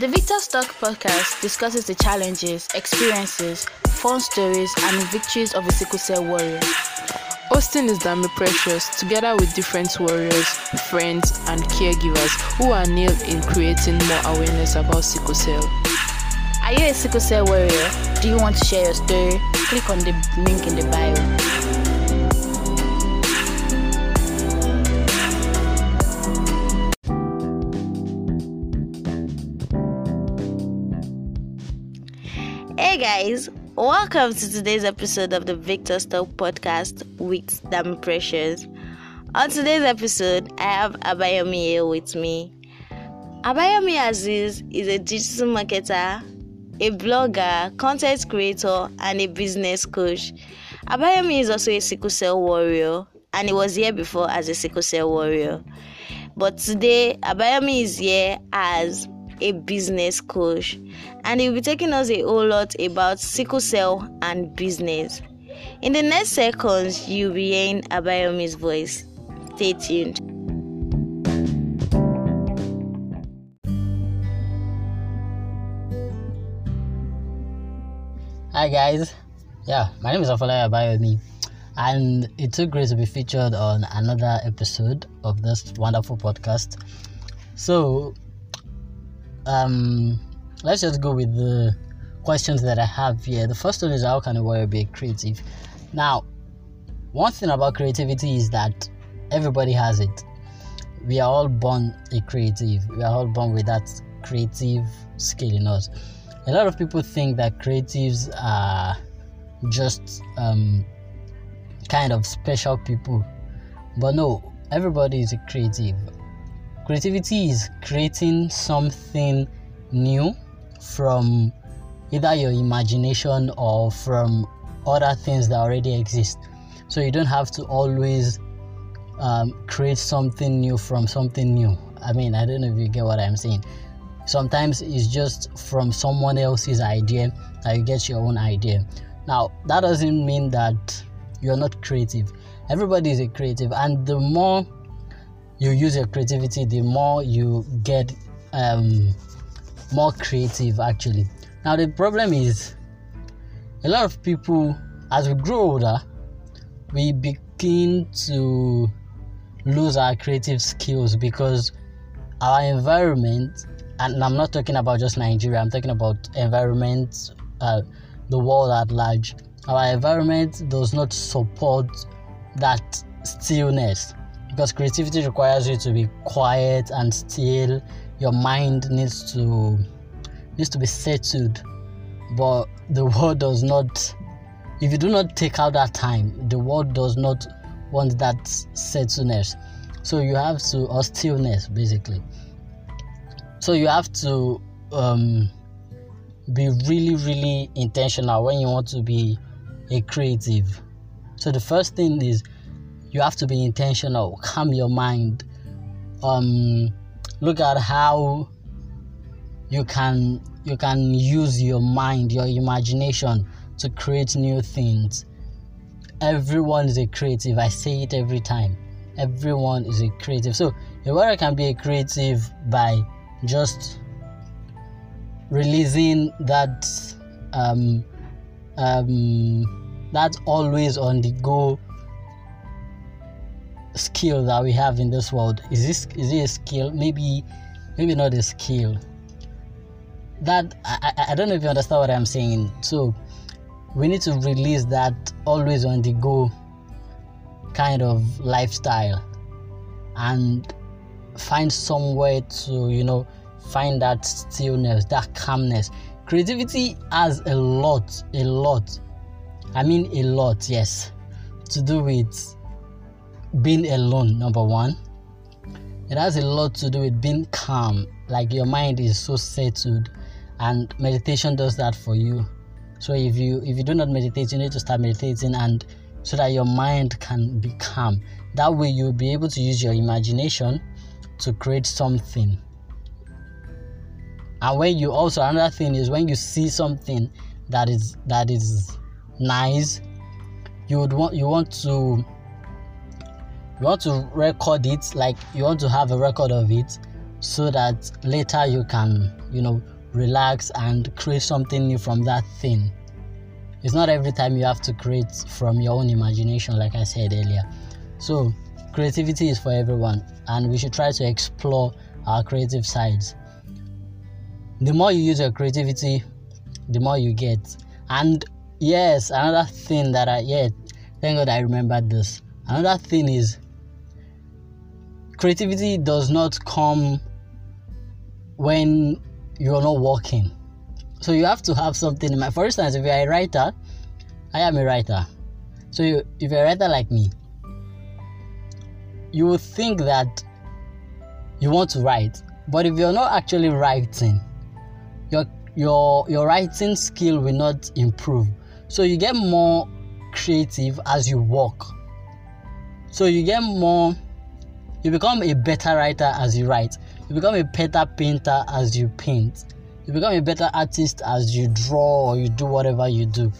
The Victors Talk podcast discusses the challenges, experiences, fun stories, and victories of a sickle cell warrior. Austin is Dami Precious, together with different warriors, friends, and caregivers who are nailed in creating more awareness about sickle cell. Are you a sickle cell warrior? Do you want to share your story? Click on the link in the bio. Guys, welcome to today's episode of the Victors Talk podcast with Dami Precious. On today's episode, I have Abayomi here with me. Abayomi Aziz is a digital marketer, a blogger, content creator, and a business coach. Abayomi is also a sickle cell warrior, and he was here before as a sickle cell warrior. But today, Abayomi is here as a business coach, and he'll be taking us a whole lot about sickle cell and business. In the next seconds, you'll be hearing Abayomi's voice. Stay tuned. Hi guys, yeah, my name is Afolayan Abayomi, and it's so great to be featured on another episode of this wonderful podcast. So, um, let's just go with the questions that I have here. The first one is how can a warrior be creative? Now, one thing about creativity is that everybody has it. We are all born a creative. We are all born with that creative skill in us. A lot of people think that creatives are just um, kind of special people, but no, everybody is a creative. Creativity is creating something new from either your imagination or from other things that already exist. So you don't have to always um, create something new from something new. I mean, I don't know if you get what I'm saying. Sometimes it's just from someone else's idea that you get your own idea. Now, that doesn't mean that you're not creative. Everybody is a creative, and the more you use your creativity, the more you get um, more creative actually. Now, the problem is a lot of people, as we grow older, we begin to lose our creative skills because our environment and I'm not talking about just Nigeria, I'm talking about environment, uh, the world at large. Our environment does not support that stillness because creativity requires you to be quiet and still. Your mind needs to needs to be settled, but the world does not. If you do not take out that time, the world does not want that settledness. So you have to or stillness basically so you have to um, be really really intentional when you want to be a creative so the first thing is you have to be intentional calm your mind um, look at how you can you can use your mind your imagination to create new things. Everyone is a creative. I say it every time. Everyone is a creative. So a warrior can be a creative by just releasing that um, um, that always on the go skill that we have in this world. Is this is it a skill? Maybe maybe not a skill. That I, I, don't know if you understand what i'm saying. So we need to release that always on the go kind of lifestyle and find somewhere to you know find that stillness that calmness. Creativity has a lot a lot. I mean a lot yes to do with being alone number one. It has a lot to do with being calm. Like your mind is so settled and meditation does that for you. So if you if you do not meditate you need to start meditating and so that your mind can be calm. That way you'll be able to use your imagination to create something. And when you also another thing is when you see something that is that is nice you would want you want to you want to record it like you want to have a record of it so that later you can, you know, relax and create something new from that thing. It's not every time you have to create from your own imagination, like I said earlier. So, creativity is for everyone, and we should try to explore our creative sides. The more you use your creativity, the more you get. And yes, another thing that I yeah, thank God I remembered this. Another thing is creativity does not come when you're not working. So you have to have something in mind. For instance, if you're a writer, I am a writer. So you, if you're a writer like me, you would think that you want to write, but if you're not actually writing, your your your writing skill will not improve. So you get more creative as you work. So you get more you become a better writer as you write. You become a better painter as you paint. You become a better artist as you draw or you do whatever you do.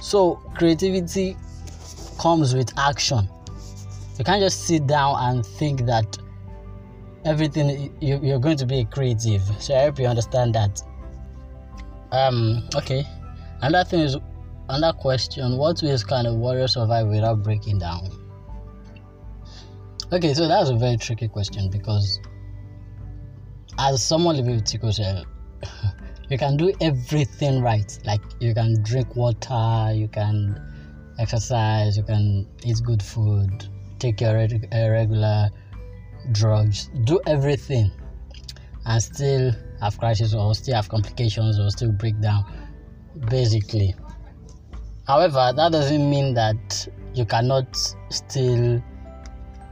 So creativity comes with action. You can't just sit down and think that everything you, are going to be a creative. So I hope you understand that. Um. Okay. Another thing is another question: What ways can a warrior survive without breaking down? Okay, so that's a very tricky question because as someone living with sickle cell, you can do everything right. Like you can drink water, you can exercise, you can eat good food, take your uh, regular drugs, do everything, and still have crashes or still have complications or still break down. Basically, however, that doesn't mean that you cannot still,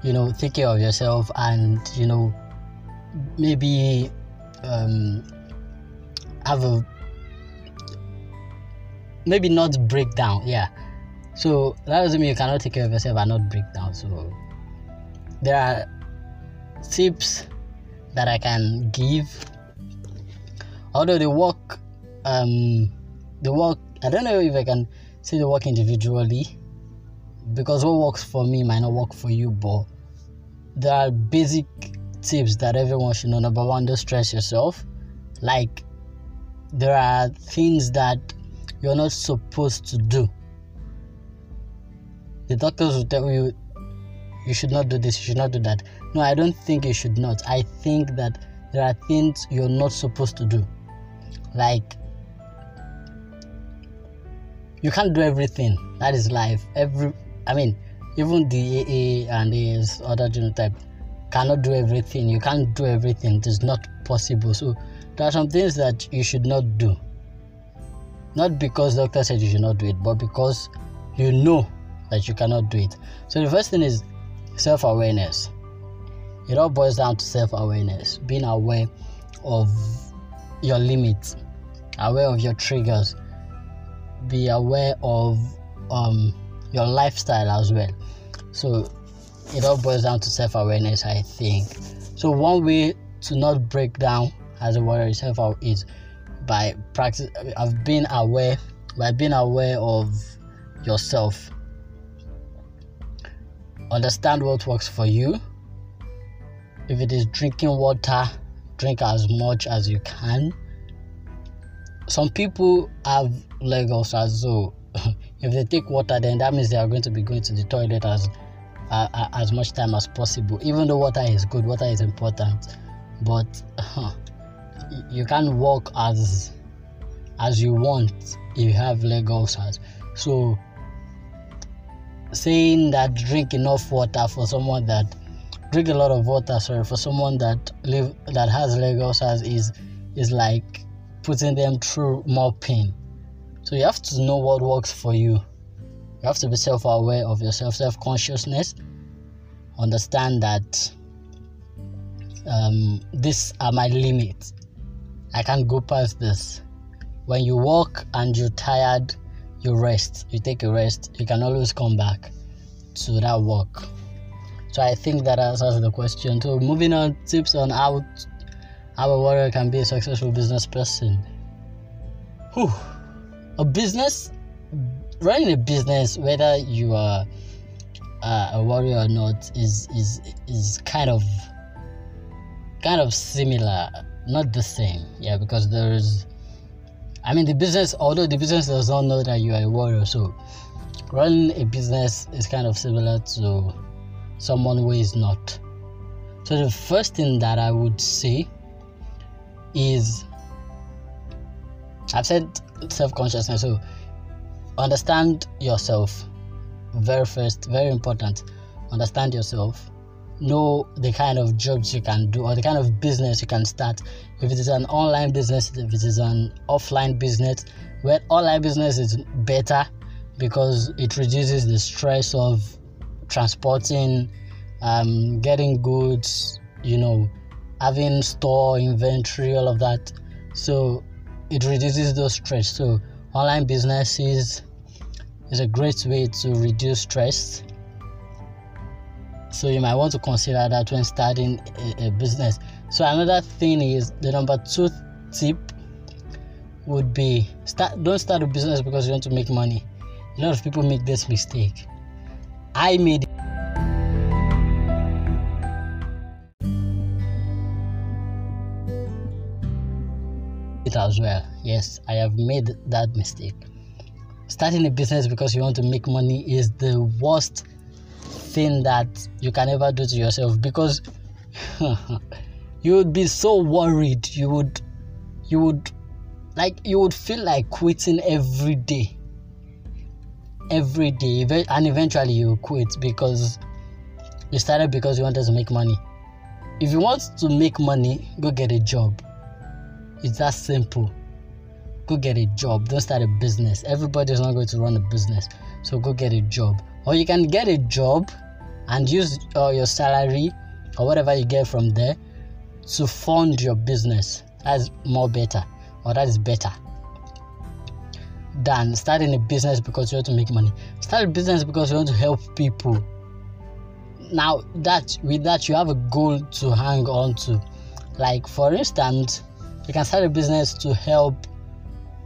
you know, take care of yourself and you know maybe um, have a maybe not break down yeah. So that doesn't mean you cannot take care of yourself and not break down so. There are tips that i can give. Although the work um the work i don't know if i can say the work individually because what works for me might not work for you but there are basic tips that everyone should know. Number one, don't stress yourself. Like, there are things that you're not supposed to do. The doctors will tell you, you should not do this, you should not do that. No, I don't think you should not. I think that there are things you're not supposed to do. Like, you can't do everything. That is life. Every, I mean, even the AA and his other genotype cannot do everything. You can't do everything. It is not possible. So there are some things that you should not do. Not because doctor said you should not do it, but because you know that you cannot do it. So the first thing is self-awareness. It all boils down to self-awareness, being aware of your limits, aware of your triggers, be aware of um, your lifestyle as well. So it all boils down to self awareness, I think. So, one way to not break down as a warrior yourself is by practice of being aware, by being aware of yourself. Understand what works for you. If it is drinking water, drink as much as you can. Some people have leg ulcers, so if they take water, then that means they are going to be going to the toilet as uh, as much time as possible. Even though water is good, water is important, but uh, you can't walk as as you want if you have leg ulcers. So saying that drink enough water for someone that drink a lot of water sorry for someone that live that has leg ulcers is is like putting them through more pain so you have to know what works for you you have to be self aware of yourself, self consciousness. Understand that um, these are my limits. I can't go past this. When you walk and you're tired, you rest. You take a rest. You can always come back to that walk. So I think that answers the question. So moving on, tips on how a warrior can be a successful business person. Whew. A business running a business, whether you are uh, a warrior or not, is is is kind of kind of similar, not the same. Yeah, because there's, I mean, the business, although the business does not know that you are a warrior, so running a business is kind of similar to someone who is not. So the first thing that I would say is I've said self consciousness, so understand yourself. Very first, very important. Understand yourself. Know the kind of jobs you can do or the kind of business you can start. If it is an online business, if it is an offline business, where online business is better because it reduces the stress of transporting, um, getting goods, you know, having store inventory, all of that. So it reduces those stress. So online business is is a great way to reduce stress. So you might want to consider that when starting a, a business. So another thing is the number two tip would be start don't start a business because you want to make money. A lot of people make this mistake. I made it as well. Yes, I have made that mistake. Starting a business because you want to make money is the worst thing that you can ever do to yourself because you would be so worried. You would, you would, like, you would feel like quitting every day. Every day, and eventually you quit because you started because you wanted to make money. If you want to make money, go get a job it's that simple. Go get a job. Don't start a business. Everybody's not going to run a business. So go get a job. Or you can get a job and use uh, your salary or whatever you get from there to fund your business. That's more better. Or that is better than starting a business because you want to make money. Start a business because you want to help people. Now that with that you have a goal to hang on to. Like for instance, you can start a business to help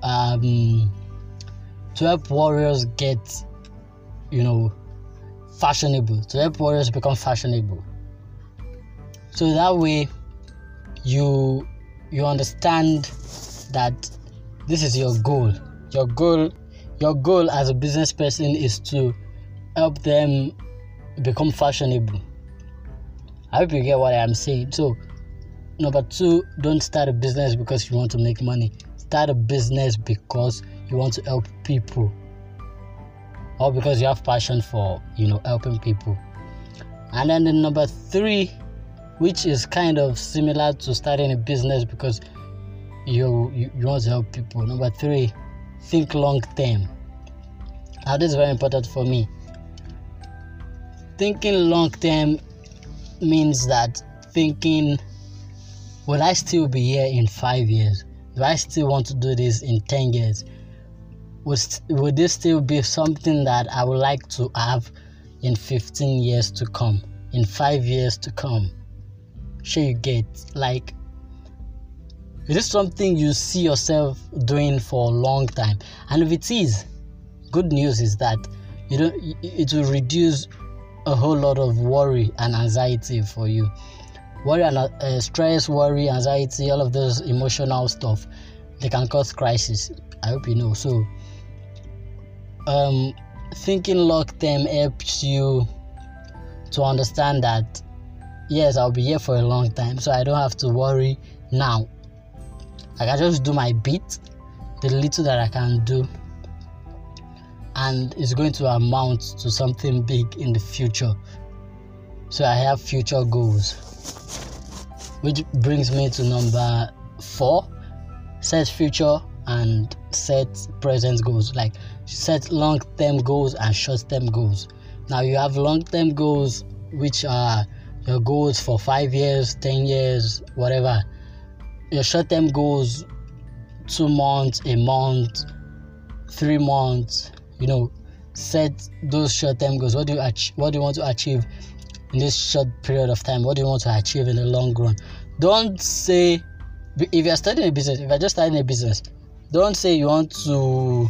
um, to help warriors get you know fashionable to help warriors become fashionable. So that way you you understand that this is your goal. Your goal your goal as a business person is to help them become fashionable. I hope you get what i'm saying. So Number two, don't start a business because you want to make money. Start a business because you want to help people. Or because you have passion for, you know, helping people. And then the number three, which is kind of similar to starting a business because you, you, want to help people. Number three, think long term. Now this is very important for me. Thinking long term means that thinking Will I still be here in five years? Do I still want to do this in 10 years? Would, would this still be something that I would like to have in 15 years to come, in five years to come? Sure, you get like, is this something you see yourself doing for a long time? And if it is, good news is that you don't, it will reduce a whole lot of worry and anxiety for you worry and uh, stress worry anxiety all of those emotional stuff. They can cause crisis. I hope you know. So um, thinking long term helps you to understand that yes i'll be here for a long time so i don't have to worry now. I can just do my bit the little that i can do and it's going to amount to something big in the future. So i have future goals which brings me to number four. Set future and set present goals. Like set long term goals and short term goals. Now you have long term goals which are your goals for five years 10 years whatever. Your short term goals two months a month three months you know set those short term goals. What do you ach- what do you want to achieve in this short period of time? What do you want to achieve in the long run? Don't say, if you're starting a business, if you're just starting a business, don't say you want to,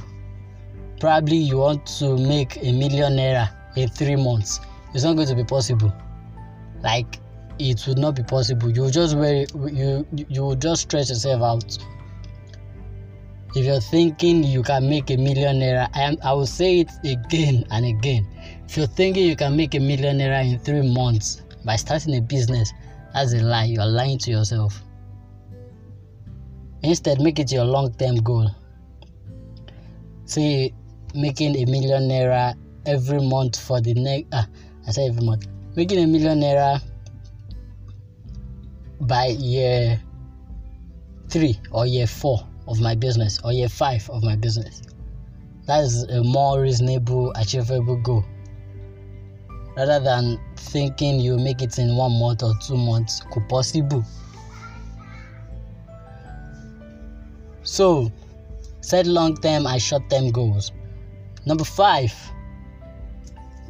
probably you want to make a million naira in three months. It's not going to be possible. Like, it would not be possible. You just very you you just stress yourself out. If you're thinking you can make a millionaire, I am I will say it again and again. If you're thinking you can make a millionaire in three months by starting a business, that's a lie. You are lying to yourself. Instead, make it your long-term goal. See, making a millionaire every month for the next. Ah, I say every month. Making a millionaire by year three or year four of my business or year five of my business. That is a more reasonable, achievable goal. Rather than thinking you make it in one month or two months, could possible. So, set long term and short term goals. Number five,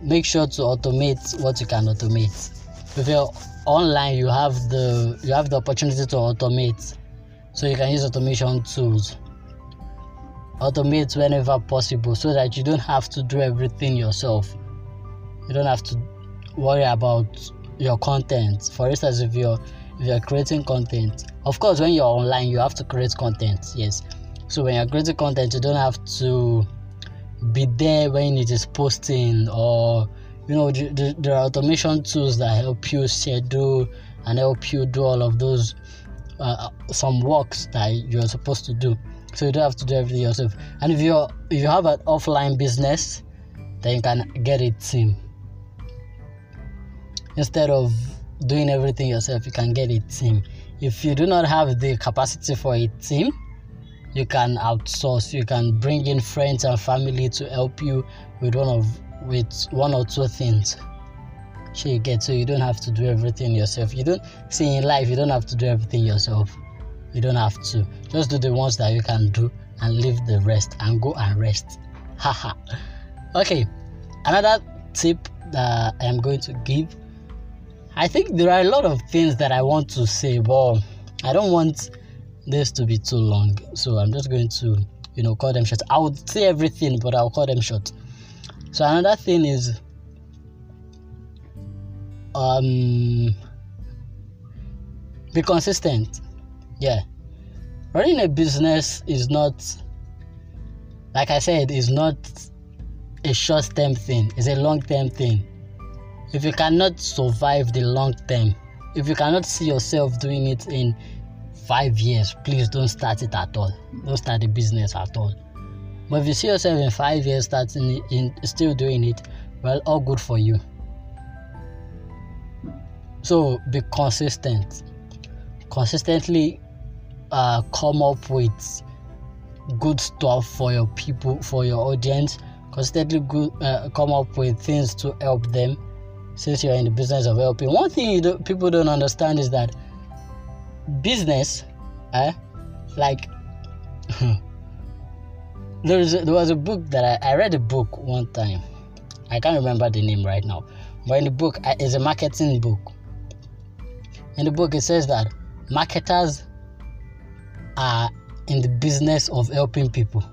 make sure to automate what you can automate. If you're online, you have the you have the opportunity to automate, so you can use automation tools. Automate whenever possible, so that you don't have to do everything yourself. You don't have to worry about your content. For instance, if you're if you're creating content, of course, when you're online, you have to create content. Yes. So when you're creating content, you don't have to be there when it is posting or you know there are automation tools that help you schedule and help you do all of those uh, some works that you're supposed to do. So you don't have to do everything yourself. And if you're if you have an offline business then you can get a team instead of doing everything yourself you can get a team if you do not have the capacity for a team you can outsource. You can bring in friends and family to help you with one of with one or two things sure you get. So you don't have to do everything yourself. You don't see in life you don't have to do everything yourself. You don't have to. Just do the ones that you can do and leave the rest and go and rest. Haha okay another tip that i am going to give. I think there are a lot of things that i want to say but i don't want this to be too long. So i'm just going to you know call them short. I would say everything but i'll call them short. So another thing is um be consistent. Yeah. Running a business is not like i said is not a short term thing. It's a long term thing. If you cannot survive the long term if you cannot see yourself doing it in five years please don't start it at all. Don't start a business at all. But if you see yourself in five years starting in still doing it, well, all good for you. So be consistent. Consistently uh, come up with good stuff for your people, for your audience. Consistently good, uh, come up with things to help them. Since you're in the business of helping, one thing do, people don't understand is that business, eh, like there, is a, there was a book that I, I read a book one time. I can't remember the name right now, but in the book, it's a marketing book. In the book, it says that marketers are in the business of helping people.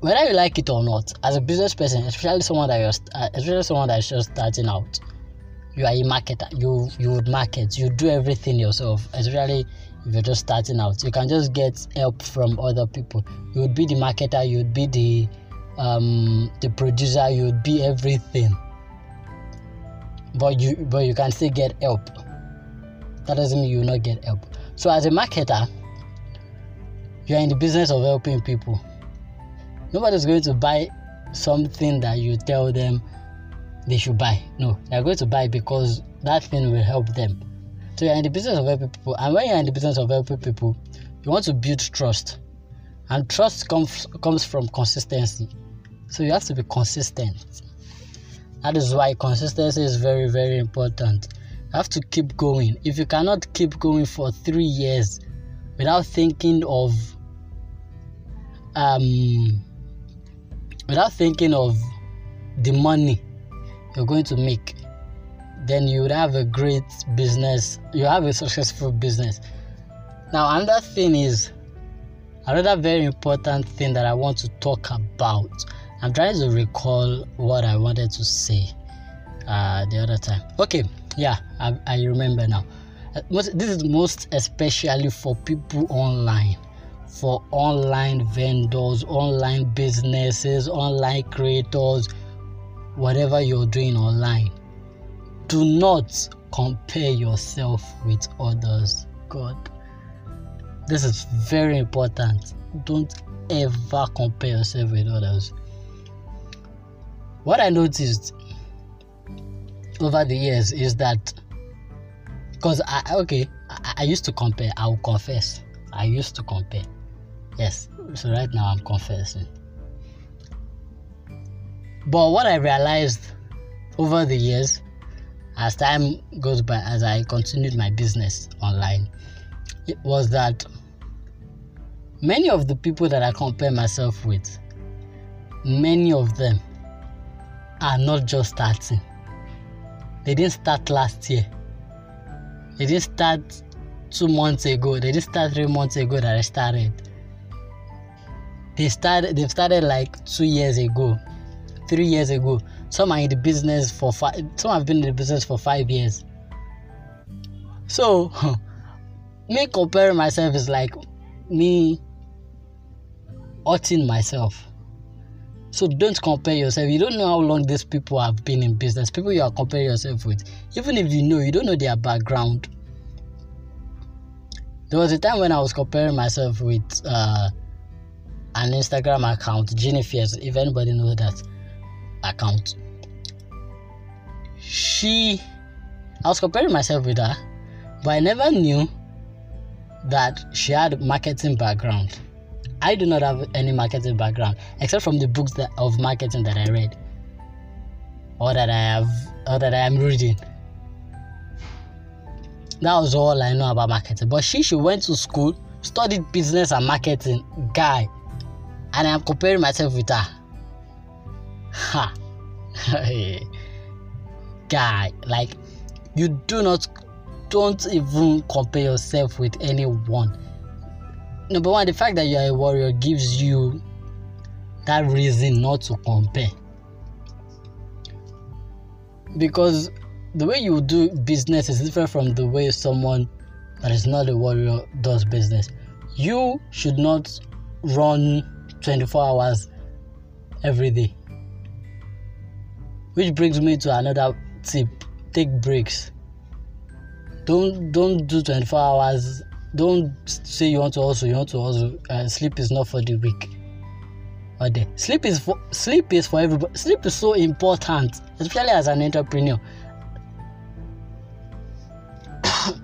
Whether you like it or not, as a business person, especially someone that you're, uh, especially someone that's just starting out, you are a marketer. You you would market. You do everything yourself, especially if you're just starting out. You can just get help from other people. You would be the marketer, you would be the um, the producer, you would be everything. But you but you can still get help. That doesn't mean you will not get help. So as a marketer, you are in the business of helping people. Nobody's going to buy something that you tell them they should buy. No, they're going to buy because that thing will help them. So you're in the business of helping people, and when you're in the business of helping people, you want to build trust, and trust comes comes from consistency. So you have to be consistent. That is why consistency is very very important. You have to keep going. If you cannot keep going for three years without thinking of um without thinking of the money you're going to make then you would have a great business, you have a successful business. Now, another thing is another very important thing that I want to talk about. I'm trying to recall what I wanted to say uh, the other time. Okay, yeah, I, I remember now. Uh, most, this is most especially for people online, for online vendors, online businesses, online creators, whatever you're doing online. Do not compare yourself with others. God, this is very important. Don't ever compare yourself with others. What I noticed over the years is that because I okay, I, I used to compare. I will confess. I used to compare. Yes. So right now I'm confessing. But what I realized over the years, as time goes by, as I continued my business online, it was that many of the people that I compare myself with, many of them are not just starting. They didn't start last year. They didn't start two months ago. They didn't start three months ago that I started. They started. They've started like two years ago, three years ago. Some are in the business for five. Some have been in the business for five years. So, me comparing myself is like me hurting myself. So don't compare yourself. You don't know how long these people have been in business. People you are comparing yourself with. Even if you know, you don't know their background. There was a time when I was comparing myself with uh, an Instagram account, Jennifer. if anybody knows that account. She, I was comparing myself with her, but I never knew that she had marketing background. I do not have any marketing background except from the books that, of marketing that I read or that I have or that I am reading. That was all I know about marketing. But she she went to school, studied business and marketing, guy, and I'm comparing myself with her. Ha, guy, like you do not don't even compare yourself with anyone number one, the fact that you are a warrior gives you that reason not to compare. Because the way you do business is different from the way someone that is not a warrior does business. You should not run 24 hours every day. Which brings me to another tip take breaks. Don't don't do 24 hours don't say you want to also you want to also sleep is not for the weak. Or sleep is for sleep is for everybody. Sleep is so important especially as an entrepreneur.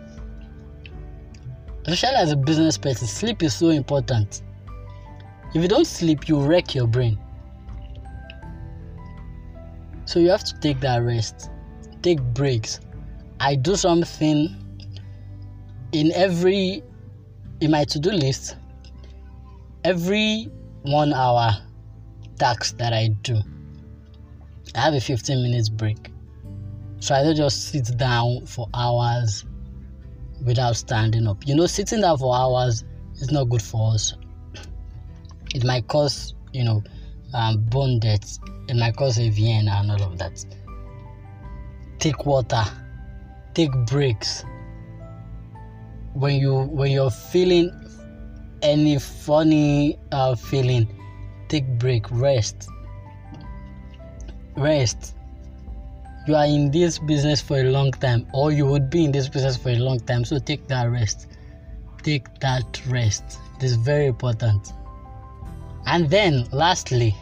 Especially as a business person sleep is so important. If you don't sleep you wreck your brain. So you have to take that rest. Take breaks. I do something in every in my to-do list every one hour task that i do i have a 15 minutes break. So i don't just sit down for hours without standing up. You know sitting down for hours is not good for us. It might cause you know um, bone death. It might cause AVN and all of that. Take water. Take breaks when you when you're feeling any funny uh, feeling take break rest. Rest. You are in this business for a long time or you would be in this business for a long time so take that rest. Take that rest. It is very important. And then lastly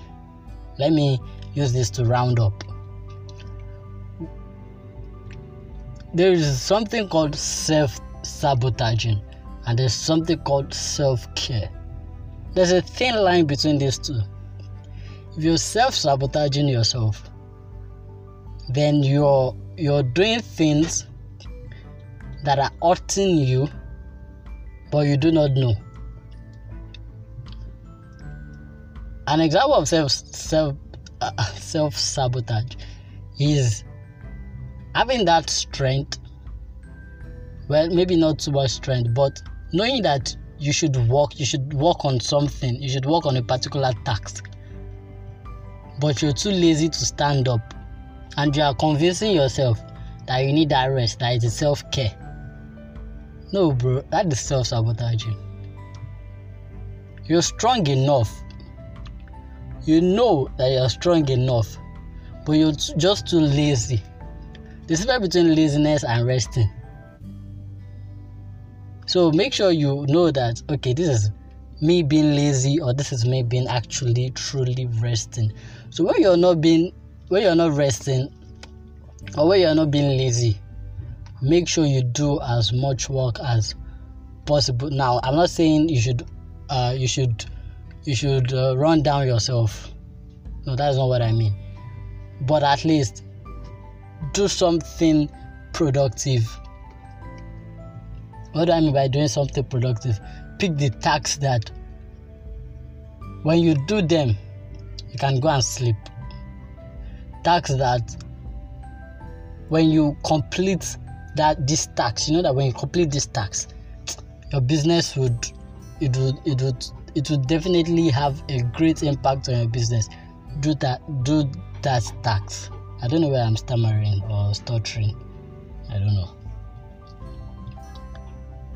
let me use this to round up. There is something called self sabotaging, and there's something called self care. There's a thin line between these two. If you're self sabotaging yourself, then you're you're doing things that are hurting you, but you do not know. An example of self self uh, self sabotage is having that strength well maybe not too much strength but knowing that you should work you should work on something you should work on a particular task but you're too lazy to stand up and you are convincing yourself that you need that rest, that it is self care. No, bro, that is self sabotaging. You're strong enough. You know that you're strong enough, but you're just too lazy. A difference between laziness and resting. So make sure you know that okay, this is me being lazy or this is me being actually truly resting. So when you're not being when you're not resting or when you're not being lazy, make sure you do as much work as possible. Now, I'm not saying you should uh, you should you should uh, run down yourself. No, that's not what I mean. But at least do something productive what do I mean by doing something productive? Pick the tasks that when you do them, you can go and sleep. Tasks that when you complete that these tasks, you know that when you complete these tasks, your business would it would it would it would definitely have a great impact on your business. Do that do that task. I don't know where I'm stammering or stuttering. I don't know.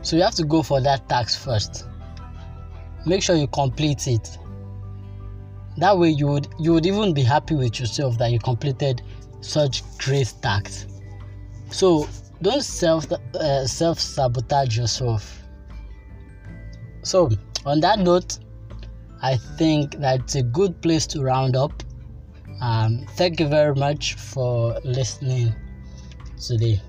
So you have to go for that task first. Make sure you complete it. That way you would you would even be happy with yourself that you completed such great tasks. So don't self uh, self sabotage yourself. So on that note, I think that's a good place to round up. Um, thank you very much for listening today.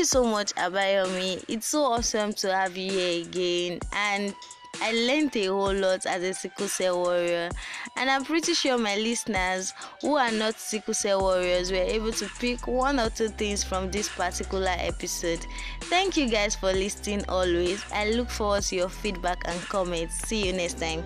You so much, Abayomi. It's so awesome to have you here again. And I learned a whole lot as a sickle cell warrior, and I'm pretty sure my listeners who are not sickle cell warriors were able to pick one or two things from this particular episode. Thank you guys for listening always. I look forward to your feedback and comments. See you next time.